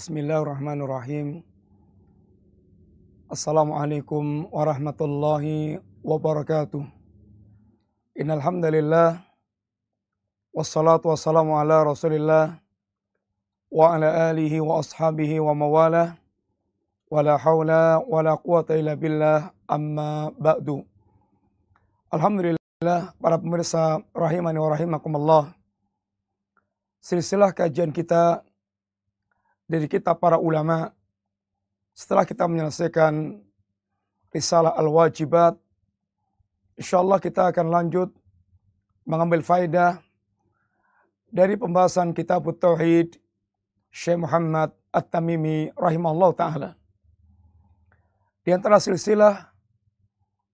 Bismillahirrahmanirrahim. Assalamualaikum warahmatullahi wabarakatuh. Innal hamdalillah wassalatu wassalamu ala Rasulillah wa ala alihi wa ashabihi wa mawalah wala haula wala quwata illa billah amma ba'du. Alhamdulillah para pemirsa rahimani wa rahimakumullah. Silsilah kajian kita dari kita para ulama setelah kita menyelesaikan risalah al-wajibat insyaallah kita akan lanjut mengambil faedah dari pembahasan kitab tauhid Syekh Muhammad At-Tamimi rahimahullah taala. Di antara silsilah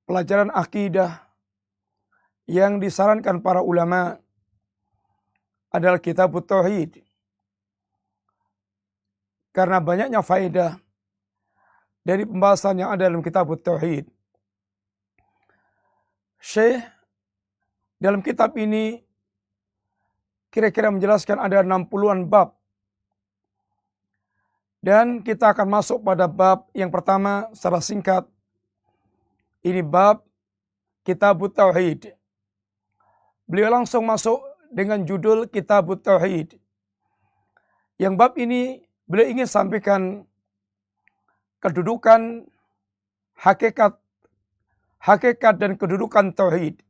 pelajaran akidah yang disarankan para ulama adalah kitab tauhid karena banyaknya faedah dari pembahasan yang ada dalam kitab Tauhid. Syekh dalam kitab ini kira-kira menjelaskan ada 60-an bab. Dan kita akan masuk pada bab yang pertama secara singkat. Ini bab Kitab Tauhid. Beliau langsung masuk dengan judul Kitab Tauhid. Yang bab ini Beliau ingin sampaikan kedudukan hakikat hakikat dan kedudukan tauhid.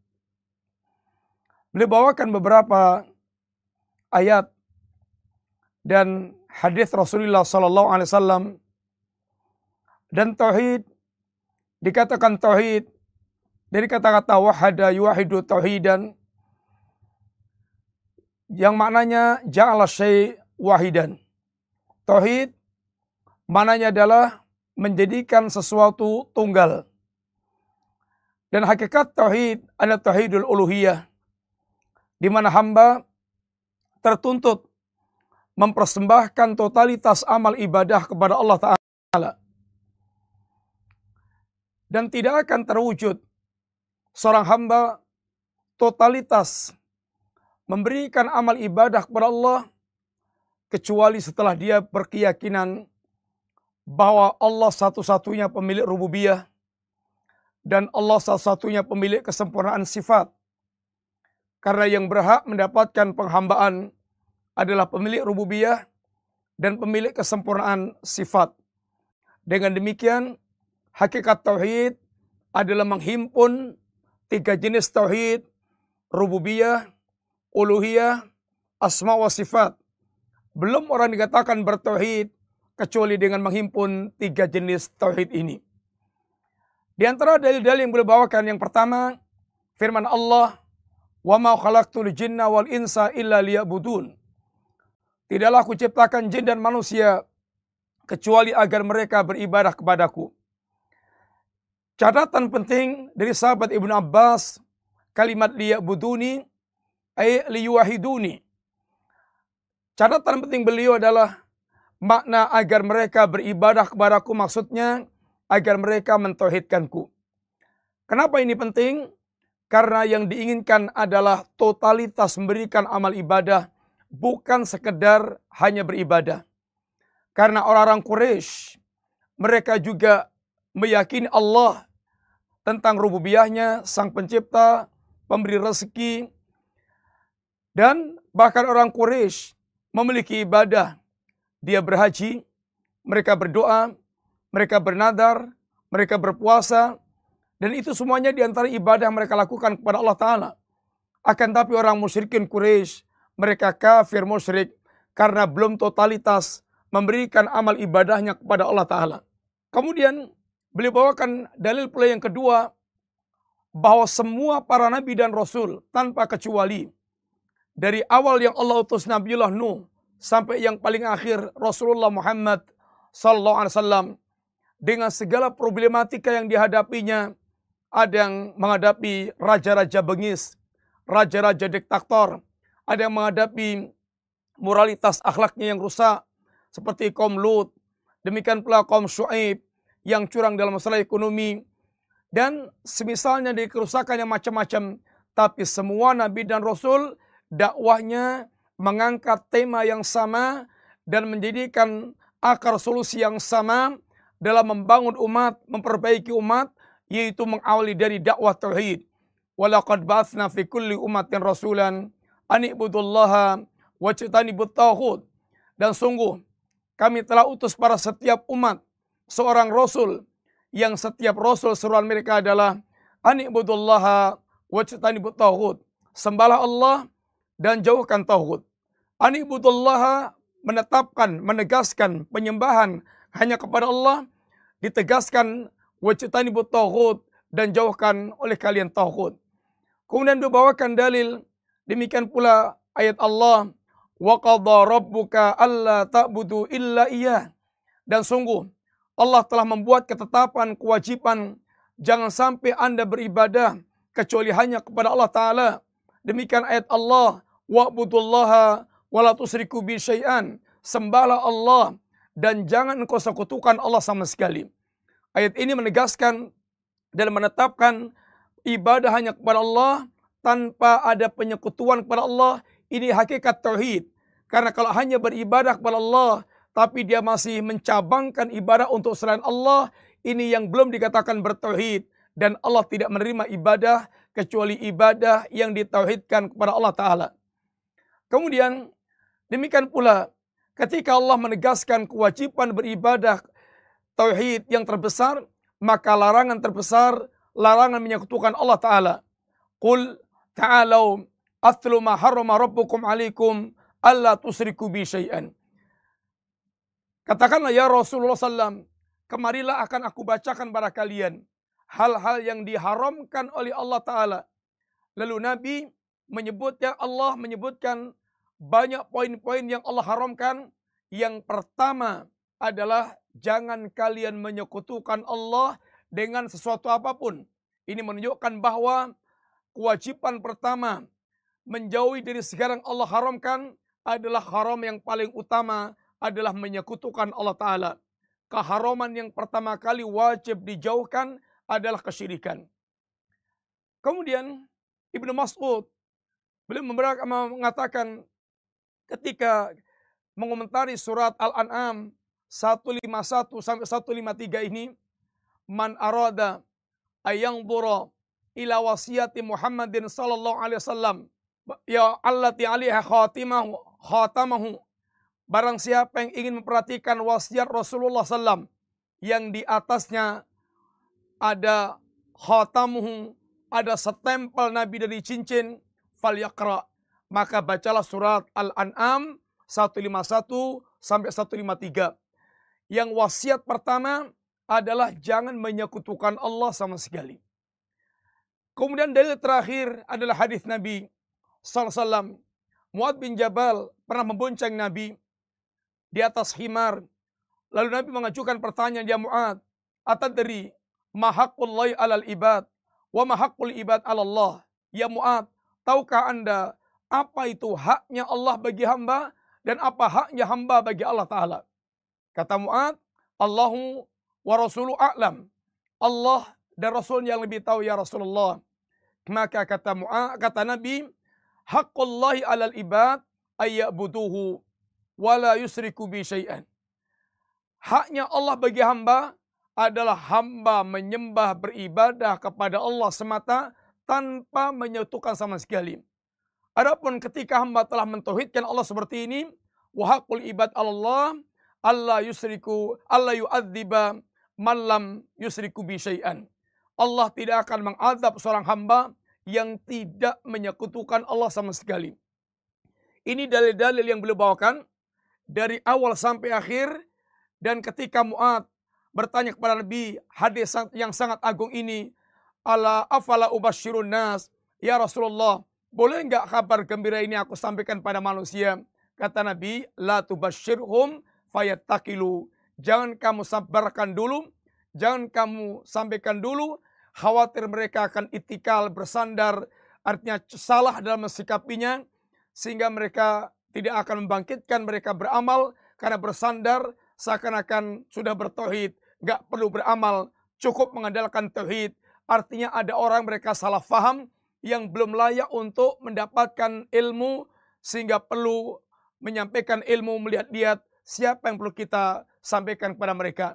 Beliau bawakan beberapa ayat dan hadis Rasulullah sallallahu alaihi wasallam dan tauhid dikatakan tauhid dari kata-kata wahada yuwahidu tauhidan yang maknanya ja'ala syai' wahidan. Tauhid mananya adalah menjadikan sesuatu tunggal. Dan hakikat tauhid adalah tauhidul uluhiyah. Di mana hamba tertuntut mempersembahkan totalitas amal ibadah kepada Allah Ta'ala. Dan tidak akan terwujud seorang hamba totalitas memberikan amal ibadah kepada Allah kecuali setelah dia berkeyakinan bahwa Allah satu-satunya pemilik rububiyah dan Allah satu-satunya pemilik kesempurnaan sifat. Karena yang berhak mendapatkan penghambaan adalah pemilik rububiyah dan pemilik kesempurnaan sifat. Dengan demikian, hakikat tauhid adalah menghimpun tiga jenis tauhid, rububiyah, uluhiyah, asma wa sifat belum orang dikatakan bertauhid kecuali dengan menghimpun tiga jenis tauhid ini. Di antara dalil-dalil yang boleh bawakan yang pertama firman Allah, "Wa ma khalaqtul jinna wal insa illa liya'budun." Tidaklah aku ciptakan jin dan manusia kecuali agar mereka beribadah kepadaku. Catatan penting dari sahabat Ibnu Abbas, kalimat liya'buduni ay liyuwahiduni Catatan penting beliau adalah makna agar mereka beribadah kepadaku maksudnya agar mereka mentauhidkanku. Kenapa ini penting? Karena yang diinginkan adalah totalitas memberikan amal ibadah bukan sekedar hanya beribadah. Karena orang-orang Quraisy mereka juga meyakini Allah tentang rububiyahnya, sang pencipta, pemberi rezeki, dan bahkan orang Quraisy memiliki ibadah. Dia berhaji, mereka berdoa, mereka bernadar, mereka berpuasa, dan itu semuanya di antara ibadah yang mereka lakukan kepada Allah Ta'ala. Akan tapi orang musyrikin Quraisy, mereka kafir musyrik karena belum totalitas memberikan amal ibadahnya kepada Allah Ta'ala. Kemudian beliau bawakan dalil pula yang kedua, bahwa semua para nabi dan rasul tanpa kecuali dari awal yang Allah utus Nabiullah Nuh sampai yang paling akhir Rasulullah Muhammad sallallahu alaihi wasallam. Dengan segala problematika yang dihadapinya ada yang menghadapi raja-raja bengis, raja-raja diktator, ada yang menghadapi moralitas akhlaknya yang rusak seperti kaum Lut, demikian pula kaum Shu'aib yang curang dalam masalah ekonomi dan semisalnya di kerusakan yang macam-macam. Tapi semua nabi dan rasul dakwahnya mengangkat tema yang sama dan menjadikan akar solusi yang sama dalam membangun umat, memperbaiki umat, yaitu mengawali dari dakwah tauhid. Walaqad ba'atsna fi kulli ummatin rasulan an ibudullaha wajtanibut taghut. Dan sungguh kami telah utus para setiap umat seorang rasul yang setiap rasul seruan mereka adalah an ibudullaha wajtanibut taghut. Sembahlah Allah dan jauhkan tauhid. An ibudullaha menetapkan, menegaskan penyembahan hanya kepada Allah ditegaskan wajtani taghut dan jauhkan oleh kalian taghut. Kemudian dibawakan dalil demikian pula ayat Allah wa qadha rabbuka alla ta'budu illa iyyah. Dan sungguh Allah telah membuat ketetapan kewajiban jangan sampai Anda beribadah kecuali hanya kepada Allah taala. Demikian ayat Allah wa'budullaha wa la tusriku bi syai'an. Sembahlah Allah dan jangan engkau sekutukan Allah sama sekali. Ayat ini menegaskan dan menetapkan ibadah hanya kepada Allah tanpa ada penyekutuan kepada Allah. Ini hakikat tauhid. Karena kalau hanya beribadah kepada Allah tapi dia masih mencabangkan ibadah untuk selain Allah, ini yang belum dikatakan bertauhid dan Allah tidak menerima ibadah kecuali ibadah yang ditauhidkan kepada Allah taala. Kemudian demikian pula ketika Allah menegaskan kewajiban beribadah tauhid yang terbesar, maka larangan terbesar larangan menyekutukan Allah Ta'ala. Qul ta'alau atlu ma harrama rabbukum alaikum alla tusriku bi syai'an. Katakanlah ya Rasulullah SAW, kemarilah akan aku bacakan pada kalian hal-hal yang diharamkan oleh Allah Ta'ala. Lalu Nabi menyebutnya, Allah menyebutkan banyak poin-poin yang Allah haramkan. Yang pertama adalah jangan kalian menyekutukan Allah dengan sesuatu apa pun. Ini menunjukkan bahwa kewajiban pertama menjauhi dari segala yang Allah haramkan adalah haram yang paling utama adalah menyekutukan Allah Ta'ala. Keharaman yang pertama kali wajib dijauhkan adalah kesyirikan. Kemudian Ibnu Mas'ud beliau mengatakan ketika mengomentari surat Al-An'am 151 sampai 153 ini man arada ayang bura ila wasiyati Muhammadin sallallahu alaihi wasallam ya allati alaiha khatimahu khatamahu barang siapa yang ingin memperhatikan wasiat Rasulullah sallam yang di atasnya ada khatamuhu ada setempel Nabi dari cincin fal yakra maka bacalah surat Al-An'am 151 sampai 153 yang wasiat pertama adalah jangan menyekutukan Allah sama sekali. Kemudian dalil terakhir adalah hadis Nabi SAW. Muad bin Jabal pernah membonceng Nabi di atas himar. Lalu Nabi mengajukan pertanyaan dia Muad. Atadri mahaqullahi alal ibad wa mahakul ibad alallah. Ya Muad, tahukah anda apa itu haknya Allah bagi hamba dan apa haknya hamba bagi Allah Ta'ala? Kata Mu'ad, Allahu wa rasulu a'lam. Allah dan Rasulnya yang lebih tahu ya Rasulullah. Maka kata Mu'ad, kata Nabi, Haqqullahi alal ibad ayya'buduhu wa la yusriku bi syai'an. Haknya Allah bagi hamba adalah hamba menyembah beribadah kepada Allah semata tanpa menyatukan sama sekali. Adapun ketika hamba telah mentauhidkan Allah seperti ini, wahakul ibad Allah Allah yusriku Allah yu'adziba malam yusriku bi. Allah tidak akan mengadab seorang hamba yang tidak menyekutukan Allah sama sekali. Ini dalil-dalil yang beliau bawakan dari awal sampai akhir dan ketika Mu'ad bertanya kepada Nabi hadis yang sangat agung ini ala afala ubashirun nas ya Rasulullah boleh enggak kabar gembira ini aku sampaikan pada manusia kata Nabi la tubashirhum fayattakilu. Jangan kamu sabarkan dulu, jangan kamu sampaikan dulu, khawatir mereka akan itikal, bersandar, artinya salah dalam mensikapinya, sehingga mereka tidak akan membangkitkan mereka beramal, karena bersandar seakan-akan sudah bertauhid, nggak perlu beramal, cukup mengandalkan tauhid. Artinya ada orang mereka salah faham yang belum layak untuk mendapatkan ilmu sehingga perlu menyampaikan ilmu melihat lihat siapa yang perlu kita sampaikan kepada mereka.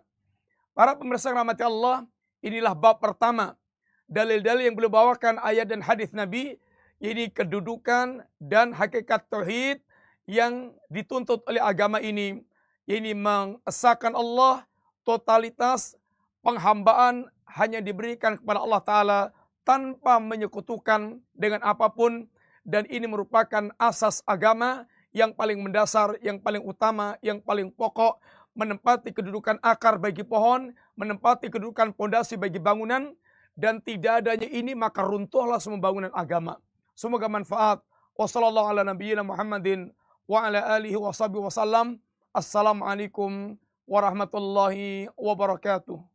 Para pemirsa yang rahmati Allah, inilah bab pertama. Dalil-dalil yang beliau bawakan ayat dan hadis Nabi, ini kedudukan dan hakikat tauhid yang dituntut oleh agama ini. Ini mengesahkan Allah, totalitas penghambaan hanya diberikan kepada Allah Ta'ala tanpa menyekutukan dengan apa pun dan ini merupakan asas agama yang paling mendasar, yang paling utama, yang paling pokok, menempati kedudukan akar bagi pohon, menempati kedudukan pondasi bagi bangunan, dan tidak adanya ini maka runtuhlah semua bangunan agama. Semoga manfaat. Wassalamualaikum warahmatullahi wabarakatuh.